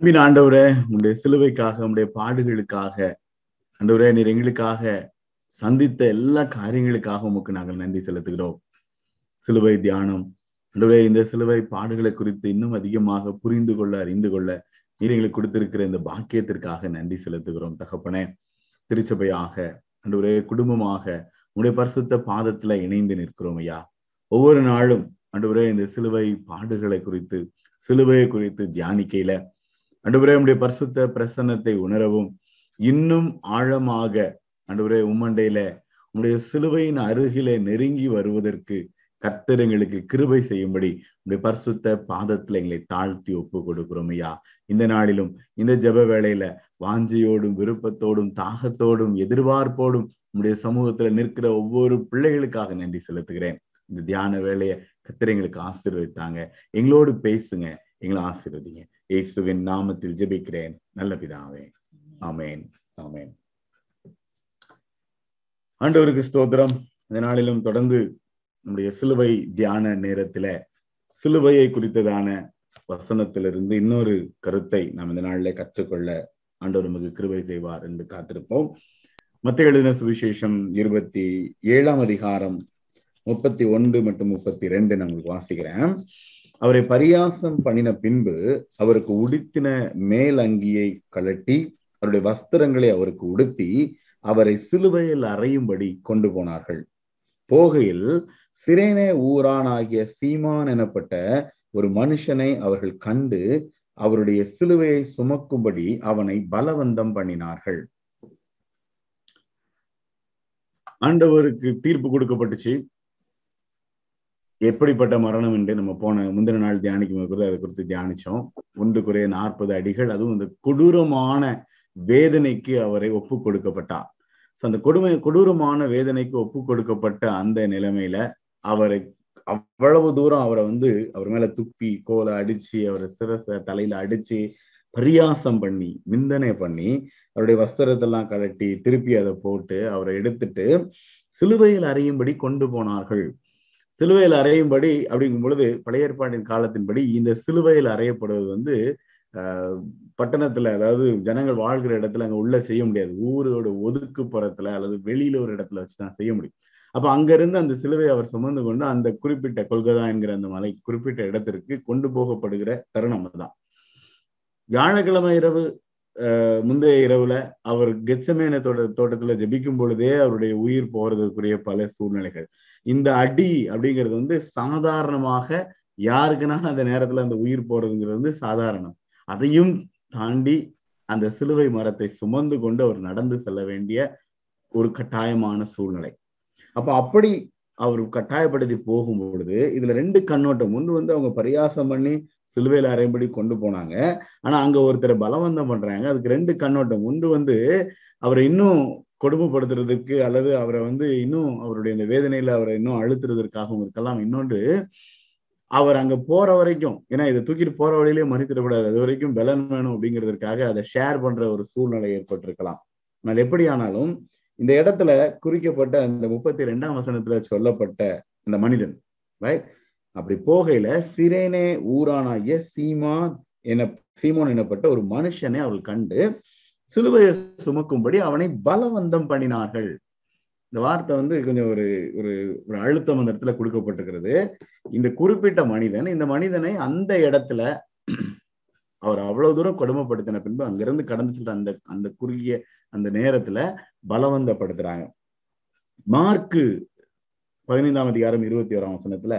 அன்பின் ஆண்டவரே உங்களுடைய சிலுவைக்காக உங்களுடைய பாடுகளுக்காக ஆண்டவரே நீர் எங்களுக்காக சந்தித்த எல்லா காரியங்களுக்காக உமக்கு நாங்கள் நன்றி செலுத்துகிறோம். சிலுவை தியானம் ஆண்டவரே இந்த சிலுவை பாடுகளை குறித்து இன்னும் அதிகமாக புரிந்து கொள்ள அறிந்து கொள்ள நீர் எங்களுக்கு கொடுத்திருக்கிற இந்த பாக்கியத்திற்காக நன்றி செலுத்துகிறோம் தகப்பனே. திருச்சபையாக ஆண்டவரே குடும்பமாக உங்களுடைய பரிசுத்த பாதத்துல இணைந்து நிற்கிறோம் ஐயா. ஒவ்வொரு நாளும் ஆண்டவரே இந்த சிலுவை பாடுகளை குறித்து சிலுவையை குறித்து தியானிக்கையில அன்றுபுரே உடைய பரிசுத்த பிரசன்னத்தை உணரவும். இன்னும் ஆழமாக அன்றுபுரே உம்மண்டையில உடைய சிலுவையின் அருகிலே நெருங்கி வருவதற்கு கர்த்தர் எங்களுக்கு கிருபை செய்யும்படி உடைய பரிசுத்த பாதத்துல எங்களை தாழ்த்தி ஒப்பு கொடுக்கிறோம் ஐயா. இந்த நாளிலும் இந்த ஜப வேளையில வாஞ்சியோடும் விருப்பத்தோடும் தாகத்தோடும் எதிர்பார்ப்போடும் உடைய சமூகத்துல நிற்கிற ஒவ்வொரு பிள்ளைகளுக்காக நன்றி செலுத்துகிறேன். இந்த தியான வேலையை கத்திர எங்களுக்கு ஆசீர்வதித்தாங்க. எங்களோடு பேசுங்க. எங்களை ஆசீர்வதிங்க. இயேசுவின் நாமத்தில் ஜெபிக்கிறேன். நல்ல பிதாவே. ஆமேன். ஆமேன். ஆண்டவருக்கு ஸ்தோத்திரம். இந்த நாளிலும் தொடர்ந்து நம்முடைய சிலுவை தியான நேரத்துல சிலுவையை குறித்ததான வசனத்திலிருந்து இன்னொரு கருத்தை நாம் இந்த நாளில கற்றுக்கொள்ள ஆண்டவர் நமக்கு கிருபை செய்வார் என்று காத்திருப்போம். மத்திய எழுதின சுவிசேஷம் இருபத்தி ஏழாம் அதிகாரம் முப்பத்தி ஒன்று மற்றும் முப்பத்தி ரெண்டு நான் உங்களுக்கு வாசிக்கிறேன். அவரை பரியாசம் பண்ணின பின்பு அவருக்கு உடுத்தின மேல் அங்கியை கழட்டி அவருடைய வஸ்திரங்களை அவருக்கு உடுத்தி அவரை சிலுவையில் அறையும்படி கொண்டு போனார்கள். போகையில் சிரேனே ஊரானாகிய சீமான் எனப்பட்ட ஒரு மனுஷனை அவர்கள் கண்டு அவருடைய சிலுவையை சுமக்கும்படி அவனை பலவந்தம் பண்ணினார்கள். ஆண்டவருக்கு தீர்ப்பு கொடுக்கப்பட்டுச்சு. எப்படிப்பட்ட மரணம் என்று நம்ம போன முந்தின நாள் தியானிக்கும் போது அதை குறித்து தியானிச்சோம். ஒன்று குறைய நாற்பது அடிகள் அதுவும் இந்த கொடூரமான வேதனைக்கு அவரை ஒப்பு கொடுக்கப்பட்டார். ஸோ அந்த கொடுமை கொடூரமான வேதனைக்கு ஒப்பு கொடுக்கப்பட்ட அந்த நிலைமையில அவரை அவ்வளவு தூரம் அவரை வந்து அவர் மேல துப்பி கோலை அடிச்சு அவரை சிரச தலையில அடிச்சு பரியாசம் பண்ணி நிந்தனை பண்ணி அவருடைய வஸ்திரத்தெல்லாம் கழட்டி திருப்பி அதை போட்டு அவரை எடுத்துட்டு சிலுவையில் அறியும்படி கொண்டு போனார்கள். சிலுவையில் அறையும்படி அப்படிங்கும் பொழுது பழைய ஏற்பாட்டின் காலத்தின்படி இந்த சிலுவையில் அறையப்படுவது வந்து ஆஹ் பட்டணத்துல அதாவது ஜனங்கள் வாழ்கிற இடத்துல அங்க உள்ள செய்ய முடியாது. ஊரோட ஒதுக்குப்புறத்துல அல்லது வெளியில ஒரு இடத்துல வச்சுதான் செய்ய முடியும். அப்ப அங்க இருந்து அந்த சிலுவை அவர் சுமந்து கொண்டு அந்த குறிப்பிட்ட கொல்கதா என்கிற அந்த மலை குறிப்பிட்ட இடத்திற்கு கொண்டு போகப்படுகிற தருணம் தான் வியாழக்கிழமை இரவு முந்தைய இரவுல அவர் கெச்சமேன தோட்ட தோட்டத்துல ஜபிக்கும் பொழுதே அவருடைய உயிர் போறதுக்குரிய பல சூழ்நிலைகள். இந்த அடி அப்படிங்கிறது வந்து சாதாரணமாக யாருக்குனாலும் அந்த நேரத்துல அந்த உயிர் போறதுங்கிறது வந்து சாதாரணம். அதையும் தாண்டி அந்த சிலுவை மரத்தை சுமந்து கொண்டு அவர் நடந்து செல்ல வேண்டிய ஒரு கட்டாயமான சூழ்நிலை. அப்ப அப்படி அவர் கட்டாயப்படுத்தி போகும் பொழுது இதுல ரெண்டு கண்ணோட்டம். ஒன்று வந்து அவங்க பரியாசம் பண்ணி சிலுவையில் அரைபடி கொண்டு போனாங்க. ஆனா அங்க ஒருத்தரை பலவந்தம் பண்றாங்க. அதுக்கு ரெண்டு கண்ணோட்டம். ஒன்று வந்து அவரை இன்னும் கொடுமைப்படுத்துறதுக்கு அல்லது அவரை வந்து இன்னும் அவருடைய இந்த வேதனையில அவரை இன்னும் அழுத்துறதற்காகவும் இருக்கலாம். இன்னொன்று அவர் அங்க போற வரைக்கும் ஏன்னா இதை தூக்கிட்டு போற வழியிலே மறித்திடக்கூடாது அது வரைக்கும் பலன் வேணும் அப்படிங்கிறதுக்காக அதை ஷேர் பண்ற ஒரு சூழ்நிலை ஏற்பட்டிருக்கலாம். ஆனால் எப்படி ஆனாலும் இந்த இடத்துல குறிக்கப்பட்ட அந்த முப்பத்தி ரெண்டாம் வசனத்துல சொல்லப்பட்ட அந்த மனிதன் ரைட் அப்படி போகையில சிரேனே ஊரானாகிய சீமான் என சீமோன் எனப்பட்ட ஒரு மனுஷனை அவள் கண்டு சிலுவையை சுமக்கும்படி அவனை பலவந்தம் பண்ணினார்கள். இந்த வார்த்தை வந்து கொஞ்சம் ஒரு ஒரு ஒரு அழுத்தம் அந்த இடத்துல கொடுக்கப்பட்டிருக்கிறது. இந்த குறிப்பிட்ட மனிதன் இந்த மனிதனை அந்த இடத்துல அவர் அவ்வளவு தூரம் கொடுமைப்படுத்தின பின்பு அங்கிருந்து கடந்து சென்ற அந்த அந்த குறுகிய அந்த நேரத்துல பலவந்தப்படுத்துறாங்க. மார்க்கு பதினைந்தாம் அதிகாரம் இருபத்தி ஓராம் வசனத்துல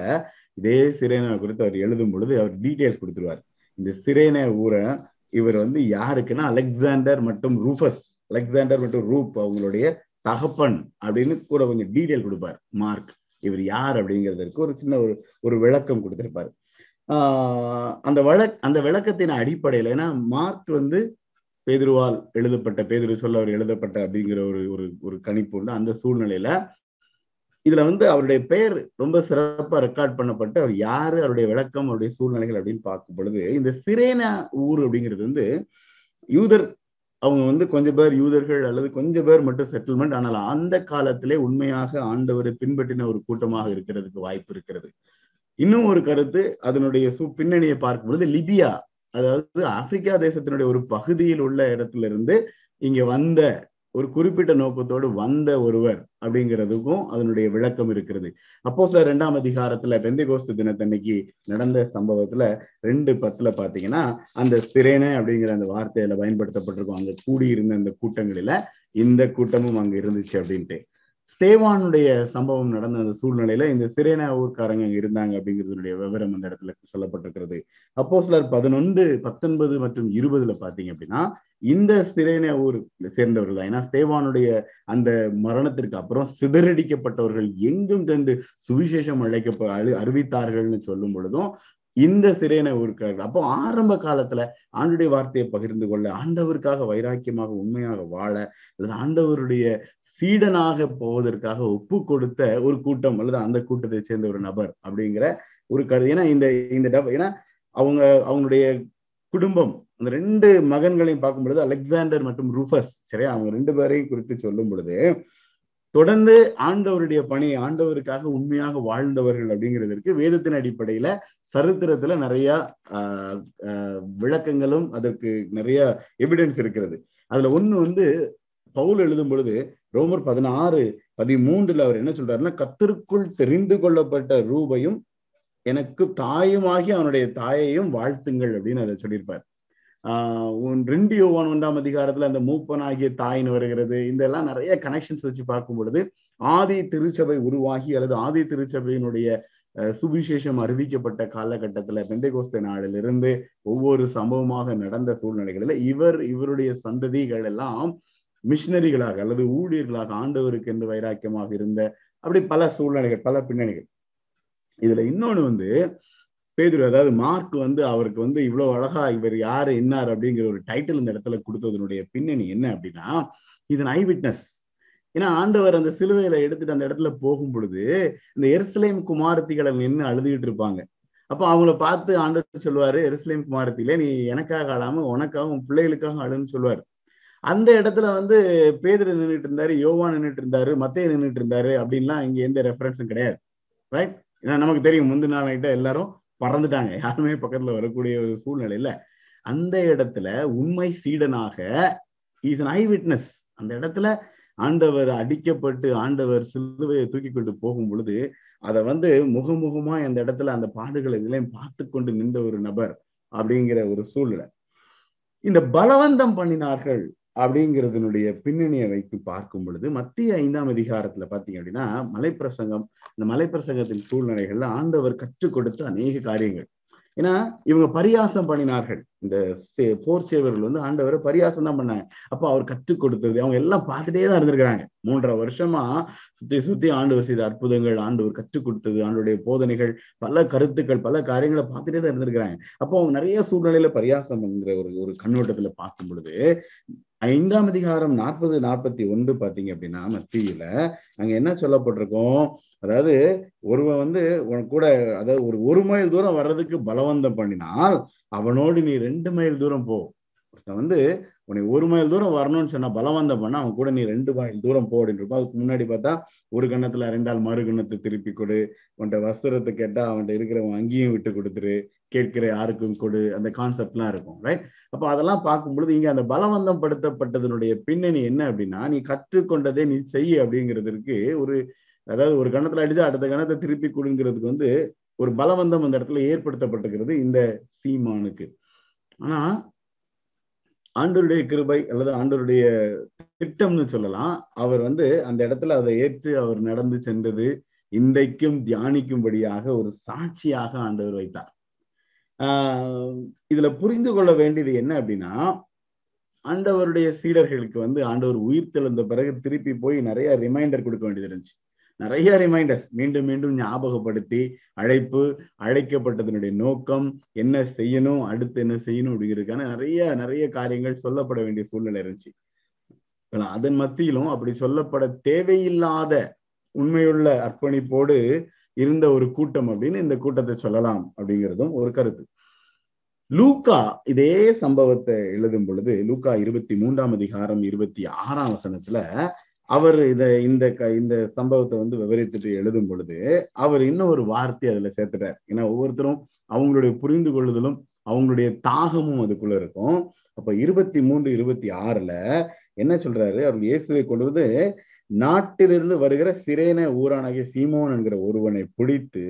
இதே சிரேனை குறித்து அவர் எழுதும் பொழுது அவர் டீட்டெயில்ஸ் கொடுத்துருவார். இந்த சிரேன ஊரை இவர் வந்து யாருக்குன்னா அலெக்சாண்டர் மற்றும் ரூஃபஸ் அலெக்சாண்டர் மற்றும் ரூப் அவங்களுடைய தகப்பன் அப்படின்னு கூட கொஞ்சம் டீட்டெயில் கொடுப்பார். மார்க் இவர் யார் அப்படிங்கிறதுக்கு ஒரு சின்ன ஒரு ஒரு விளக்கம் கொடுத்திருப்பார். ஆஹ் அந்த வழக் அந்த விளக்கத்தின் அடிப்படையில ஏன்னா மார்க் வந்து பேதுருவால் எழுதப்பட்ட பேதுரு சொல்ல அவர் எழுதப்பட்ட அப்படிங்கிற ஒரு ஒரு ஒரு கணிப்பு உண்டு. அந்த சூழ்நிலையில இதுல வந்து அவருடைய பெயர் ரொம்ப சிறப்பா ரெக்கார்ட் பண்ணப்பட்டு அவர் யாரு அவருடைய விளக்கம் அவருடைய சூழ்நிலைகள் அப்படின்னு பார்க்கும் பொழுது இந்த சிரேனா ஊர் அப்படிங்கிறது வந்து யூதர் அவங்க வந்து கொஞ்சம் பேர் யூதர்கள் அல்லது கொஞ்சம் பேர் மட்டும் செட்டில்மெண்ட் ஆனால் அந்த காலத்திலே உண்மையாக ஆண்டவரை பின்பற்றின ஒரு கூட்டமாக இருக்கிறதுக்கு வாய்ப்பு இருக்கிறது. இன்னும் ஒரு கருத்து அதனுடைய சு பின்னணியை பார்க்கும் பொழுது லிபியா அதாவது ஆப்பிரிக்கா தேசத்தினுடைய ஒரு பகுதியில் உள்ள இடத்துல இருந்து இங்க வந்த ஒரு குறிப்பிட்ட நோக்கத்தோடு வந்த ஒருவர் அப்படிங்கிறதுக்கும் அதனுடைய விளக்கம் இருக்கிறது. அப்போ சில ரெண்டாம் அதிகாரத்துல பெந்தைகோஸ்து தினத்தன்னைக்கு நடந்த சம்பவத்துல ரெண்டு பத்துல பாத்தீங்கன்னா அந்த சிரேனை அப்படிங்கிற அந்த வார்த்தையில பயன்படுத்தப்பட்டிருக்கும். அங்க கூடியிருந்த அந்த கூட்டங்களில இந்த கூட்டமும் அங்க இருந்துச்சு அப்படின்ட்டு. ஸ்தேவானுடைய சம்பவம் நடந்த அந்த சூழ்நிலையில இந்த சிரேனா ஊர்க்காரங்க இருந்தாங்க அப்படிங்கிறதுடைய விவரம் அந்த இடத்துல சொல்லப்பட்டிருக்கிறது. அப்போ சிலர் பதினொன்று பத்தொன்பது மற்றும் இருபதுல பாத்தீங்க அப்படின்னா இந்த சிரேனா ஊர் சேர்ந்தவர்கள் தான். ஏன்னா ஸ்தேவானுடைய அந்த மரணத்திற்கு அப்புறம் சிதறடிக்கப்பட்டவர்கள் எங்கும் சென்று சுவிசேஷம் அழைக்க அறிவித்தார்கள்னு சொல்லும் பொழுதும் இந்த சிரேன ஊருக்கார்கள் அப்போ ஆரம்ப காலத்துல ஆண்டுடைய வார்த்தையை பகிர்ந்து கொள்ள ஆண்டவருக்காக வைராக்கியமாக உண்மையாக வாழ அல்லது ஆண்டவருடைய சீடனாக போவதற்காக ஒப்பு கொடுத்த ஒரு கூட்டம் அல்லது அந்த கூட்டத்தை சேர்ந்த ஒரு நபர் அப்படிங்கிற ஒரு கருது ஏன்னா இந்த இந்த ஏன்னா அவங்க அவங்களுடைய குடும்பம் அந்த ரெண்டு மகன்களையும் பார்க்கும் பொழுது அலெக்சாண்டர் மற்றும் ரூஃபஸ் சரியா? அவங்க ரெண்டு பேரையும் குறித்து சொல்லும் பொழுது தொடர்ந்து ஆண்டவருடைய பணி ஆண்டவருக்காக உண்மையாக வாழ்ந்தவர்கள் அப்படிங்கிறதற்கு வேதத்தின் அடிப்படையில சரித்திரத்துல நிறைய விளக்கங்களும் அதற்கு நிறைய எவிடன்ஸ் இருக்கிறது. அதுல ஒண்ணு வந்து பவுல் எழுதும் பொழுது ரோமர் பதினாறு பதிமூன்றுல அவர் என்ன சொல்றாருன்னா கத்திற்குள் தெரிந்து கொள்ளப்பட்ட ரூபையும் எனக்கு தாயுமாகி அவனுடைய தாயையும் வாழ்த்துங்கள் அப்படின்னு அதை சொல்லியிருப்பார். ஆஹ் ரெண்டு யோவான் ஒன்றாம் அதிகாரத்துல அந்த மூப்பன் ஆகிய தாயின்னு வருகிறது. இதெல்லாம் நிறைய கனெக்ஷன்ஸ் வச்சு பார்க்கும் பொழுது ஆதி திருச்சபை உருவாகி அல்லது ஆதி திருச்சபையினுடைய சுவிசேஷம் அறிவிக்கப்பட்ட காலகட்டத்துல பெந்தைகோஸ்த நாளிலிருந்து ஒவ்வொரு சம்பவமாக நடந்த சூழ்நிலைகளில இவர் இவருடைய சந்ததிகள் எல்லாம் மிஷினரிகளாக அல்லது ஊழியர்களாக ஆண்டவருக்கு என்று வைராக்கியமாக இருந்த அப்படி பல சூழ்நிலைகள் பல பின்னணிகள். இதுல இன்னொன்னு வந்து பேதுரு அதாவது மார்க் வந்து அவருக்கு வந்து இவ்வளவு அழகா இவர் யாரு என்னார் அப்படிங்கிற ஒரு டைட்டில் இந்த இடத்துல கொடுத்ததனுடைய பின்னணி என்ன அப்படின்னா இதன் ஐ விட்னஸ் ஏன்னா ஆண்டவர் அந்த சிலுவையில எடுத்துட்டு அந்த இடத்துல போகும் பொழுது இந்த எருசலேம் குமாரத்திகளை நின்று அழுதுகிட்டு இருப்பாங்க. அப்போ அவங்கள பார்த்து ஆண்டவர் சொல்லுவாரு எருசலேம் குமாரத்திலே நீ எனக்காக ஆடாம உனக்காக உன் பிள்ளைகளுக்காக அழுன்னு சொல்லுவாரு. அந்த இடத்துல வந்து பேதர் நின்றுட்டு இருந்தாரு யோவா நின்றுட்டு இருந்தாரு மத்தைய நின்றுட்டு இருந்தாரு அப்படின்லாம் இங்க எந்த ரெஃபரன்ஸும் கிடையாது. ரைட் ஏன்னா நமக்கு தெரியும் முந்தின நாள் நைட்ட எல்லாரும் பறந்துட்டாங்க. யாருமே பக்கத்துல வரக்கூடிய ஒரு சூழ்நிலையில. அந்த இடத்துல உண்மை சீடனாக இஸ் அன் ஐ விட்னஸ் அந்த இடத்துல ஆண்டவர் அடிக்கப்பட்டு ஆண்டவர் சிலுவையை தூக்கி கொண்டு போகும் பொழுது அதை வந்து முகமுகமா அந்த இடத்துல அந்த பாடுகளை இதெல்லாம் பார்த்து கொண்டு நின்ற ஒரு நபர் அப்படிங்கிற ஒரு சூழ்நிலை. இந்த பலவந்தம் பண்ணினார்கள். அப்படிங்கிறதுனுடைய பின்னணியை வைத்து பார்க்கும் பொழுது மத்திய ஐந்தாம் அதிகாரத்துல பாத்தீங்க அப்படின்னா மலைப்பிரசங்கம் இந்த மலைப்பிரசங்கத்தின் சூழ்நிலைகள்ல ஆண்டவர் கற்றுக் கொடுத்த அநேக காரியங்கள். ஏன்னா இவங்க பரியாசம் பண்ணினார்கள். இந்த போர் சேவர்கள் வந்து ஆண்டவரை பரியாசம் தான் பண்ணாங்க. அப்போ அவர் கற்றுக் கொடுத்தது அவங்க எல்லாம் பார்த்துட்டே தான் இருந்திருக்கிறாங்க. மூன்றரை வருஷமா சுத்தி சுத்தி ஆண்டவர் செய்த அற்புதங்கள் ஆண்டவர் கற்றுக் கொடுத்தது ஆண்டோடைய போதனைகள் பல கருத்துக்கள் பல காரியங்களை பார்த்துட்டே தான் இருந்திருக்கிறாங்க. அப்போ அவங்க நிறைய சூழ்நிலையில பரியாசம் என்கிற ஒரு ஒரு கண்ணோட்டத்துல பார்க்கும் பொழுது ஐந்தாம் அதிகாரம் நாற்பது நாற்பத்தி ஒன்று பார்த்தீங்க அப்படின்னா மத்தியில அங்க என்ன சொல்லப்பட்டிருக்கோம்? அதாவது ஒருவன் வந்து உன் கூட அதாவது ஒரு ஒரு மைல் தூரம் வர்றதுக்கு பலவந்தம் பண்ணினால் அவனோடு நீ ரெண்டு மைல் தூரம் போ. ஒருத்தன் வந்து உன்னை ஒரு மைல் தூரம் வரணும்னு சொன்னா பலவந்தம் பண்ணா அவன் கூட நீ ரெண்டு மைல் தூரம் போ அப்படின்னு அதுக்கு முன்னாடி பார்த்தா ஒரு கண்ணத்துல அறிந்தால் மறு கண்ணத்தை திருப்பி கொடு. உன்ட்ட வஸ்திரத்தை கேட்டா அவன்கிட்ட இருக்கிறவன் அங்கேயும் விட்டு கொடுத்துரு. கேட்கிற யாருக்கும் கொடு அந்த கான்செப்ட்லாம் இருக்கும் ரைட் அப்போ அதெல்லாம் பார்க்கும் பொழுது இங்க அந்த பலவந்தம் படுத்தப்பட்டதனுடைய பின்னணி என்ன அப்படின்னா நீ கற்றுக்கொண்டதே நீ செய்ய அப்படிங்கிறதுக்கு ஒரு அதாவது ஒரு கணத்துல அடிச்சா அடுத்த கணத்தை திருப்பி கொடுங்கிறதுக்கு வந்து ஒரு பலவந்தம் அந்த இடத்துல ஏற்படுத்தப்பட்டிருக்கிறது இந்த சீமானுக்கு. ஆனா ஆண்டருடைய கிருபை அல்லது ஆண்டருடைய திட்டம்னு சொல்லலாம் அவர் வந்து அந்த இடத்துல அதை ஏற்று அவர் நடந்து சென்றது இன்றைக்கும் தியானிக்கும்படியாக ஒரு சாட்சியாக ஆண்டவர் வைத்தார். இதுல புரிந்து கொள்ள வேண்டியது என்ன அப்படின்னா ஆண்டவருடைய சீடர்களுக்கு வந்து ஆண்டவர் உயிர் தெழுந்த பிறகு திருப்பி போய் நிறைய ரிமைண்டர் கொடுக்க வேண்டியது இருந்துச்சு. நிறைய ரிமைண்டர்ஸ் மீண்டும் மீண்டும் ஞாபகப்படுத்தி அழைப்பு அழைக்கப்பட்டதனுடைய நோக்கம் என்ன செய்யணும் அடுத்து என்ன செய்யணும் அப்படிங்கிறதுக்கான நிறைய நிறைய காரியங்கள் சொல்லப்பட வேண்டிய சூழ்நிலை இருந்துச்சு. அதன் மத்தியிலும் அப்படி சொல்லப்பட தேவையில்லாத உண்மையுள்ள அர்ப்பணிப்போடு இருந்த ஒரு கூட்டம் அப்படின்னு இந்த கூட்டத்தை சொல்லலாம் அப்படிங்கிறதும் ஒரு கருத்து. லூக்கா இதே சம்பவத்தை எழுதும் பொழுது லூக்கா இருபத்தி மூன்றாம் அதிகாரம் இருபத்தி ஆறாம் வசனத்துல அவர் இத இந்த இந்த சம்பவத்தை வந்து விவரித்துட்டு எழுதும் பொழுது அவர் இன்னும் ஒரு வார்த்தை அதுல சேர்த்துட்டார். ஏன்னா ஒவ்வொருத்தரும் அவங்களுடைய புரிந்து கொள்ளுதலும் அவங்களுடைய தாகமும் அதுக்குள்ள இருக்கும். அப்ப இருபத்தி மூன்று இருபத்தி ஆறுல என்ன சொல்றாரு? அவர் இயேசுவை கொண்டு வந்து நாட்டிலிருந்து வருகிற சிரேன ஊரானாகிய சீமோன் என்கிற ஒருவனை பிடித்து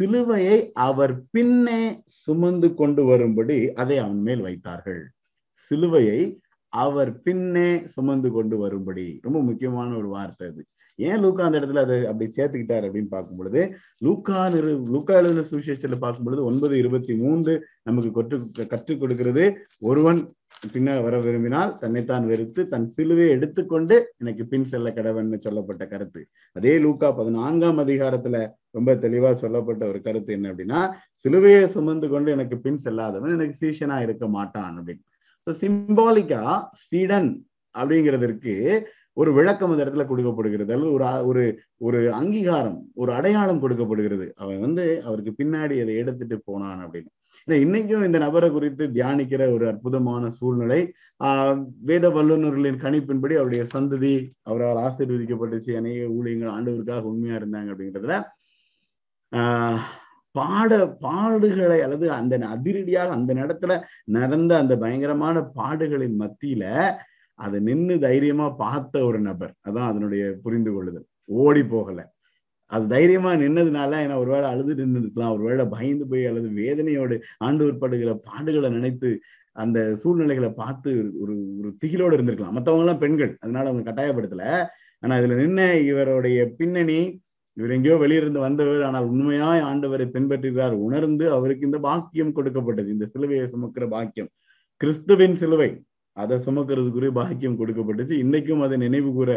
சிலுவையை அவர் பின்னே சுமந்து கொண்டு வரும்படி அதை அவன் மேல் வைத்தார்கள். சிலுவையை அவர் பின்னே சுமந்து கொண்டு வரும்படி. ரொம்ப முக்கியமான ஒரு வார்த்தை அது. ஏன் லூக்கா அந்த இடத்துல அதை அப்படி சேர்த்துக்கிட்டார் அப்படின்னு பார்க்கும் பொழுது லூக்கா நிறு லூக்கா எழுதின சுவிசேஷத்துல பார்க்கும் பொழுது ஒன்பது இருபத்தி மூன்று நமக்கு கற்று கற்றுக் கொடுக்கிறது. ஒருவன் பின்னால் வர விரும்பினால் தன்னைத்தான் வெறுத்து தன் சிலுவையை எடுத்துக்கொண்டு எனக்கு பின் செல்ல கடவன்னு சொல்லப்பட்ட கருத்து. அதே லூக்கா பதினான்காம் அதிகாரத்துல ரொம்ப தெளிவா சொல்லப்பட்ட ஒரு கருத்து என்ன அப்படின்னா சிலுவையை சுமந்து கொண்டு எனக்கு பின் செல்லாதவன் எனக்கு சீஷனா இருக்க மாட்டான் அப்படின்னு. ஸோ சிம்பாலிக்கா சீடன் அப்படிங்கிறதற்கு ஒரு விளக்கம் அந்த இடத்துல கொடுக்கப்படுகிறது. அல்லது ஒரு ஒரு ஒரு அங்கீகாரம் ஒரு அடையாளம் கொடுக்கப்படுகிறது. அவன் வந்து அவருக்கு பின்னாடி அதை எடுத்துட்டு போனான் அப்படின்னு. இன்னைக்கும் இந்த நபரை குறித்து தியானிக்கிற ஒரு அற்புதமான சூழ்நிலை ஆஹ் வேத வல்லுநர்களின் கணிப்பின்படி அவருடைய சந்ததி அவரால் ஆசீர்வதிக்கப்பட்டுச்சு அநேக ஊழியங்கள் ஆண்டவருக்காக உண்மையா இருந்தாங்க அப்படிங்கிறதுல ஆஹ் பாட பாடுகளை அல்லது அந்த அதிரடியாக அந்த நேரத்துல நடந்த அந்த பயங்கரமான பாடுகளின் மத்தியில அதை நின்று தைரியமா பார்த்த ஒரு நபர். அதான் அதனுடைய புரிந்து கொள்ளுதல். ஓடி போகலை. அது தைரியமா நின்னதுனால ஏன்னா ஒருவேளை அழுது நின்று இருக்கலாம் ஒருவேளை பயந்து போய் அல்லது வேதனையோடு ஆண்டு படுகிற பாடுகளை நினைத்து அந்த சூழ்நிலைகளை பார்த்து ஒரு ஒரு திகிலோடு இருந்திருக்கலாம். மற்றவங்க எல்லாம் பெண்கள். அதனால அவங்க கட்டாயப்படுத்தல. ஆனா இதுல நின்ன இவருடைய பின்னணி இவர் எங்கேயோ வெளியிருந்து வந்தவர். ஆனால் உண்மையாய் ஆண்டவரை பின்பற்றுகிறார். உணர்ந்து அவருக்கு இந்த பாக்கியம் கொடுக்கப்பட்டது. இந்த சிலுவையை சுமக்கிற பாக்கியம். கிறிஸ்துவின் சிலுவை. அதை சுமக்கிறதுக்குரிய பாக்கியம் கொடுக்கப்பட்டுச்சு. இன்னைக்கும் அதை நினைவு கூற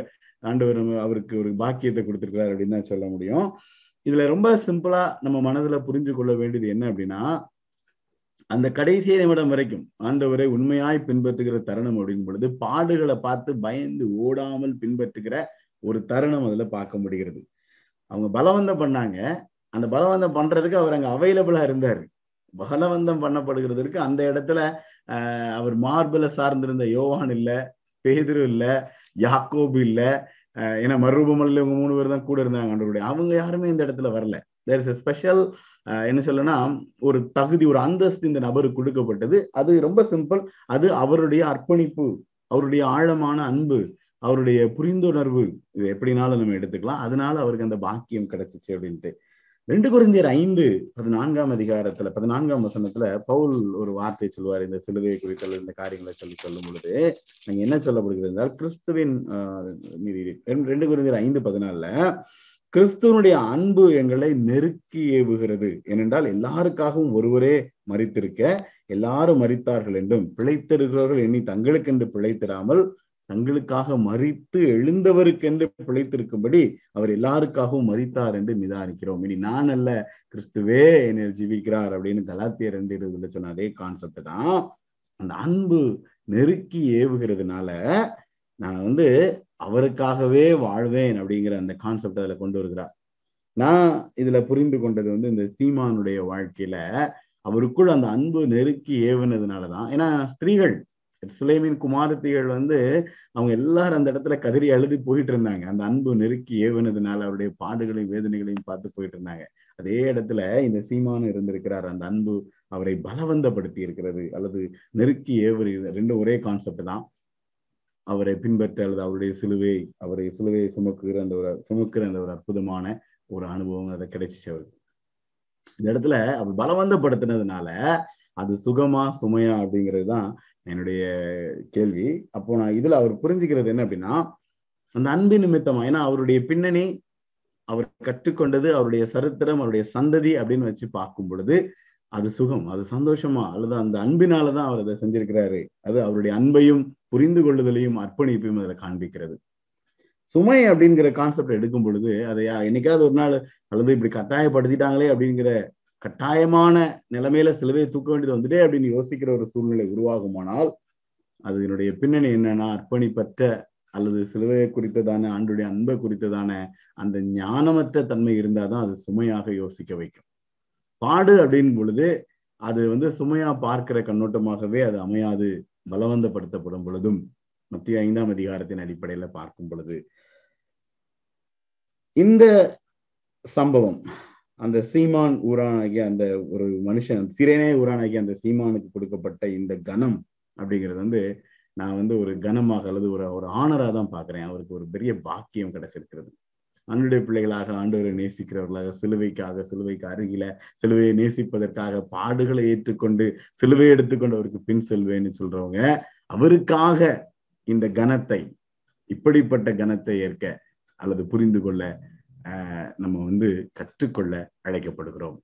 ஆண்டவர் அவருக்கு ஒரு பாக்கியத்தை கொடுத்திருக்கிறார் அப்படின்னு தான் சொல்ல முடியும். இதுல ரொம்ப சிம்பிளா நம்ம மனதுல புரிஞ்சு கொள்ள வேண்டியது என்ன அப்படின்னா அந்த கடைசி நிமிடம் வரைக்கும் ஆண்டவரை உண்மையாய் பின்பற்றுகிற தருணம் அப்படின் பொழுது பாடுகளை பார்த்து பயந்து ஓடாமல் பின்பற்றுகிற ஒரு தருணம் அதுல பார்க்க முடிகிறது. அவங்க பலவந்தம் பண்ணாங்க. அந்த பலவந்தம் பண்றதுக்கு அவர் அங்க அவைலபிளா இருந்தாரு. பலவந்தம் பண்ணப்படுகிறதுக்கு அந்த இடத்துல அவர் மார்பில சார்ந்திருந்த யோவான் இல்ல பேதிரு இல்ல யாக்கோபு இல்ல ஏன்னா மறுரூபமல்ல இவங்க மூணு பேர் தான் கூட இருந்தாங்க ஆண்டவருடைய அவங்க யாருமே இந்த இடத்துல வரல. தேர் இஸ் ஸ்பெஷல் என்ன சொல்லனா ஒரு தகுதி ஒரு அந்தஸ்து இந்த நபருக்கு கொடுக்கப்பட்டது. அது ரொம்ப சிம்பிள் அது அவருடைய அர்ப்பணிப்பு அவருடைய ஆழமான அன்பு அவருடைய புரிந்துணர்வு. இது எப்படினாலும் நம்ம எடுத்துக்கலாம். அதனால அவருக்கு அந்த பாக்கியம் கிடைச்சிச்சு அப்படின்ட்டு. ரெண்டு குருந்தியர் ஐந்து பதினான்காம் அதிகாரத்துல பதினான்காம் வசனத்துல பவுல் ஒரு வார்த்தை சொல்லுவார். இந்த சிலுவை குறித்தல் இந்த காரியங்களை சொல்லி சொல்லும் பொழுது அங்க என்ன சொல்லப்படுகிறது என்றால் கிறிஸ்துவின் ரெண்டு குருந்தியர் ஐந்து பதினாலுல கிறிஸ்துவனுடைய அன்பு எங்களை நெருக்கி ஏவுகிறது. ஏனென்றால் எல்லாருக்காகவும் ஒருவரே மறித்திருக்க எல்லாரும் மறித்தார்கள் என்றும் பிழைத்திருக்கிறவர்கள் எண்ணி தங்களுக்கென்று பிழைத்திராமல் தங்களுக்காக மறித்து எழுந்தவருக்கென்று பிழைத்திருக்கும்படி அவர் எல்லாருக்காகவும் மறித்தார் என்று நிதானிக்கிறோம். இனி நான் அல்ல கிறிஸ்துவே என்னை ஜீவிக்கிறார் அப்படின்னு கலாத்தியர் ரெண்டு இருபதுல சொன்ன அதே கான்செப்ட் தான். அந்த அன்பு நெருக்கி ஏவுகிறதுனால நான் வந்து அவருக்காகவே வாழ்வேன் அப்படிங்கிற அந்த கான்செப்ட் அதுல கொண்டு வருகிறார். நான் இதுல புரிந்து கொண்டது வந்து இந்த சீமானுடைய வாழ்க்கையில அவருக்குள் அந்த அன்பு நெருக்கி ஏவுனதுனாலதான். ஏன்னா ஸ்திரீகள் சுலைமின் குமாரத்திகள் வந்து அவங்க எல்லாரும் அந்த இடத்துல கதறி அழுது போயிட்டு இருந்தாங்க. அந்த அன்பு நெருக்கி ஏவுனதுனால அவருடைய பாடுகளையும் வேதனைகளையும் பார்த்து போயிட்டு இருந்தாங்க. அதே இடத்துல இந்த சீமானு இருந்திருக்கிறார். அந்த அன்பு அவரை பலவந்தப்படுத்தி இருக்கிறது அல்லது நெருக்கி ஏவரி ரெண்டும் ஒரே கான்செப்ட் தான். அவரை பின்பற்ற அல்லது அவருடைய சிலுவை அவரை சிலுவையை சுமக்குகிற அந்த ஒரு சுமக்குற அந்த ஒரு அற்புதமான ஒரு அனுபவம் அதை கிடைச்சிச்சு அவருக்கு. இந்த இடத்துல அவர் பலவந்தப்படுத்தினதுனால அது சுகமா சுமையா அப்படிங்கிறது தான் என்னுடைய கேள்வி. அப்போ நான் இதுல அவர் புரிஞ்சுக்கிறது என்ன அப்படின்னா அந்த அன்பு நிமித்தமா ஏன்னா அவருடைய பின்னணி அவர் கற்றுக்கொண்டது அவருடைய சரித்திரம் அவருடைய சந்ததி அப்படின்னு வச்சு பார்க்கும் பொழுது அது சுகம் அது சந்தோஷமா அல்லது அந்த அன்பினாலதான் அவர் அதை செஞ்சிருக்கிறாரு. அது அவருடைய அன்பையும் புரிந்து கொள்ளுதலையும் அர்ப்பணிப்பையும் அதுல காண்பிக்கிறது. சுமை அப்படிங்கிற கான்செப்ட் எடுக்கும் பொழுது அதை என்னைக்காவது ஒரு நாள் அல்லது இப்படி கட்டாயப்படுத்திட்டாங்களே அப்படிங்கிற கட்டாயமான நிலைமையில சிலுவையை தூக்க வேண்டியது வந்துட்டே அப்படின்னு யோசிக்கிற ஒரு சூழ்நிலை உருவாகுமானால் அது என்னுடைய பின்னணி என்னன்னா அர்ப்பணிப்பற்ற அல்லது சிலுவையை குறித்ததான ஆண்டுடைய அன்பை குறித்ததான அந்த ஞானமற்ற தன்மை இருந்தாதான் அது சுமையாக யோசிக்க வைக்கும். பாடு அப்படின் பொழுது அது வந்து சுமையா பார்க்கிற கண்ணோட்டமாகவே அது அமையாது பலவந்தப்படுத்தப்படும் பொழுதும் மத்திய ஐந்தாம் அதிகாரத்தின் அடிப்படையில பார்க்கும் பொழுது. இந்த சம்பவம் அந்த சீமான் ஊரானாகிய அந்த ஒரு மனுஷன் சிறைனே ஊரானாகிய அந்த சீமானுக்கு கொடுக்கப்பட்ட இந்த கணம் அப்படிங்கிறது வந்து நான் வந்து ஒரு கனமாக அல்லது ஒரு ஒரு ஆனராக தான் பாக்குறேன் அவருக்கு ஒரு பெரிய பாக்கியம் கிடைச்சிருக்கிறது. அன்னுடைய பிள்ளைகளாக ஆண்டவரை நேசிக்கிறவர்களாக சிலுவைக்காக சிலுவைக்கு அருகில சிலுவையை நேசிப்பதற்காக பாடுகளை ஏற்றுக்கொண்டு சிலுவையை எடுத்துக்கொண்டு அவருக்கு பின் செல்வேன்னு சொல்றவங்க அவருக்காக இந்த கணத்தை இப்படிப்பட்ட கணத்தை ஏற்க அல்லது புரிந்து கொள்ள நம்ம வந்து கற்றுக்கொள்ள அழைக்கப்படுகிறோம்.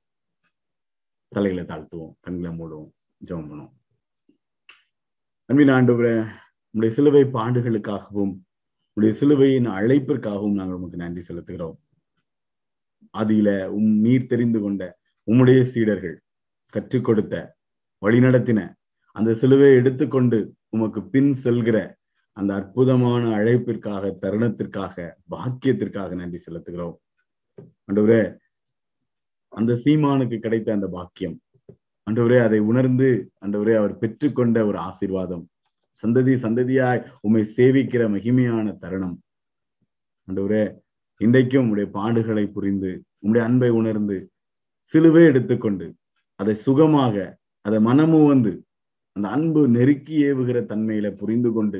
தலைகளை தாழ்த்துவோம் கண்களை மூடுவோம் ஜெபம் பண்ணுவோம். அன்பின் ஆண்டவரே உடைய சிலுவை பாண்டுகளுக்காகவும் உடைய சிலுவையின் அழைப்பிற்காகவும் நாங்கள் உமக்கு நன்றி செலுத்துகிறோம். அதில உம் நீர் தெரிந்து கொண்ட உம்முடைய சீடர்கள் கற்றுக் கொடுத்த வழிநடத்தின அந்த சிலுவையை எடுத்துக்கொண்டு உமக்கு பின் செல்கிற அந்த அற்புதமான அழைப்பிற்காக தருணத்திற்காக பாக்கியத்திற்காக நன்றி செலுத்துகிறோம். ஆண்டவரே அந்த சீமானுக்கு கிடைத்த அந்த பாக்கியம். ஆண்டவரே அதை உணர்ந்து ஆண்டவரே அவர் பெற்றுக்கொண்ட ஒரு ஆசீர்வாதம். சந்ததி சந்ததியாய் உண்மை சேவிக்கிற மகிமையான தருணம். ஆண்டவரே இன்றைக்கும் உடைய பாடுகளை புரிந்து உம்முடைய அன்பை உணர்ந்து சிலுவை எடுத்துக்கொண்டு அதை சுகமாக அதை மனமு வந்து அந்த அன்பு நெருக்கி ஏவுகிற தன்மையில புரிந்து கொண்டு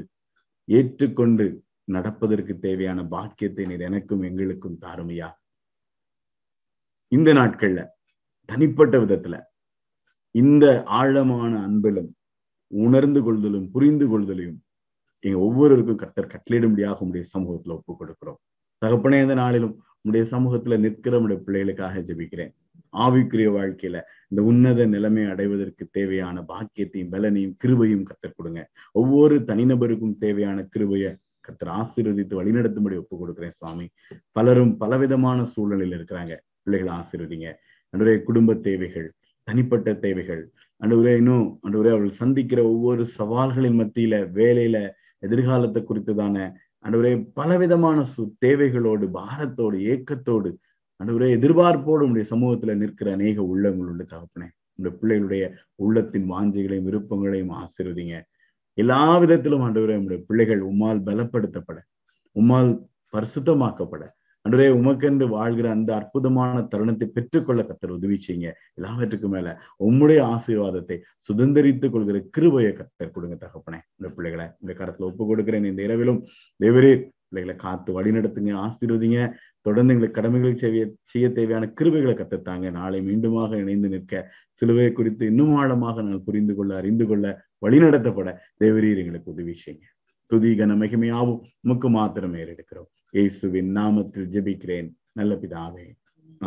ஏற்றுக்கொண்டு நடப்பதற்கு தேவையான பாக்கியத்தை நீர் எனக்கும் எங்களுக்கும் தாருமையா? இந்த நாட்கள்ல தனிப்பட்ட விதத்துல இந்த ஆழமான அன்பிலும் உணர்ந்து கொள்தலும் புரிந்து கொள்தலையும் எங்க ஒவ்வொருவருக்கும் கத்தர் கட்டளையிடும்படியாக உடைய சமூகத்துல ஒப்பு கொடுக்கிறோம் தகப்பனே இந்த நாளிலும் உடைய சமூகத்துல நிற்கிற உடைய பிள்ளைகளுக்காக ஜெபிக்கிறேன். ஆவிக்குரிய வாழ்க்கையில இந்த உன்னத நிலைமை அடைவதற்கு தேவையான பாக்கியத்தையும் பலனையும் கிருபையும் கத்தர் கொடுங்க. ஒவ்வொரு தனிநபருக்கும் தேவையான கிருபைய கத்தர் ஆசீர்வதித்து வழிநடத்தும்படி ஒப்பு கொடுக்கிறேன் சுவாமி. பலரும் பலவிதமான சூழ்நிலையில் இருக்கிறாங்க. பிள்ளைகளை ஆசீர்வதிங்க. அன்றைய குடும்ப தேவைகள் தனிப்பட்ட தேவைகள். அன்றுவரே இன்னும் அன்றுவரே அவர்கள் சந்திக்கிற ஒவ்வொரு சவால்களின் மத்தியில வேலையில எதிர்காலத்தை குறித்துதான அன்றுவரே பலவிதமான சு தேவைகளோடு பாரத்தோடு ஏக்கத்தோடு அன்றுவரே எதிர்பார்ப்போடு உடைய சமூகத்துல நிற்கிற அநேக உள்ளங்கள் உண்டு தகப்பனே. இந்த பிள்ளைகளுடைய உள்ளத்தின் வாஞ்சைகளையும் விருப்பங்களையும் ஆசீர்வதிங்க. எல்லா விதத்திலும் ஆண்டவரே உடைய பிள்ளைகள் உம்மால் பலப்படுத்தப்பட உம்மால் பரிசுத்தமாக்கப்பட. அன்றே உமக்கென்று வாழ்கிற அந்த அற்புதமான தருணத்தை பெற்றுக்கொள்ள கத்தர் உதவி செய்யுங்க. எல்லாவற்றுக்கும் மேல உம்முடைய ஆசீர்வாதத்தை சுதந்திரித்துக் கொள்கிற கிருபையை கத்தர் கொடுங்க தகப்பனே. இந்த பிள்ளைகளை இந்த கரத்துல ஒப்பு கொடுக்கிறேன். இந்த இரவிலும் தேவரே பிள்ளைகளை காத்து வழி நடத்துங்க ஆசீர்வதிங்க. தொடர்ந்து எங்களுக்கு கடமைகளை செய்ய செய்ய தேவையான கிருபைகளை கத்தத்தாங்க. நாளை மீண்டுமாக இணைந்து நிற்க சிலுவை குறித்து இன்னும் ஆழமாக நாங்கள் புரிந்து கொள்ள அறிந்து கொள்ள வழிநடத்தப்பட தேவரீர் எங்களுக்கு உதவி செய்யுங்க. துதி கன மகிமையாவும் உமக்கு மாத்திரம் ஏறெடுக்கிறோம். இயேசுவின் நாமத்தில் ஜெபிக்கிறேன். நல்ல பிதாவே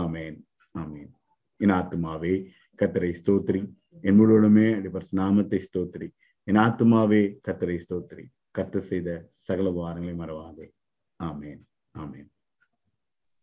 ஆமேன் ஆமேன். என் ஆத்துமாவே கத்தரை ஸ்தோத்ரி என் முழுவதுமே அடிப்பர் நாமத்தை ஸ்தோத்திரி. என் ஆத்துமாவே கத்தரை ஸ்தோத்ரி கத்த செய்த சகல வாரங்களை மறவாதே. ஆமேன்.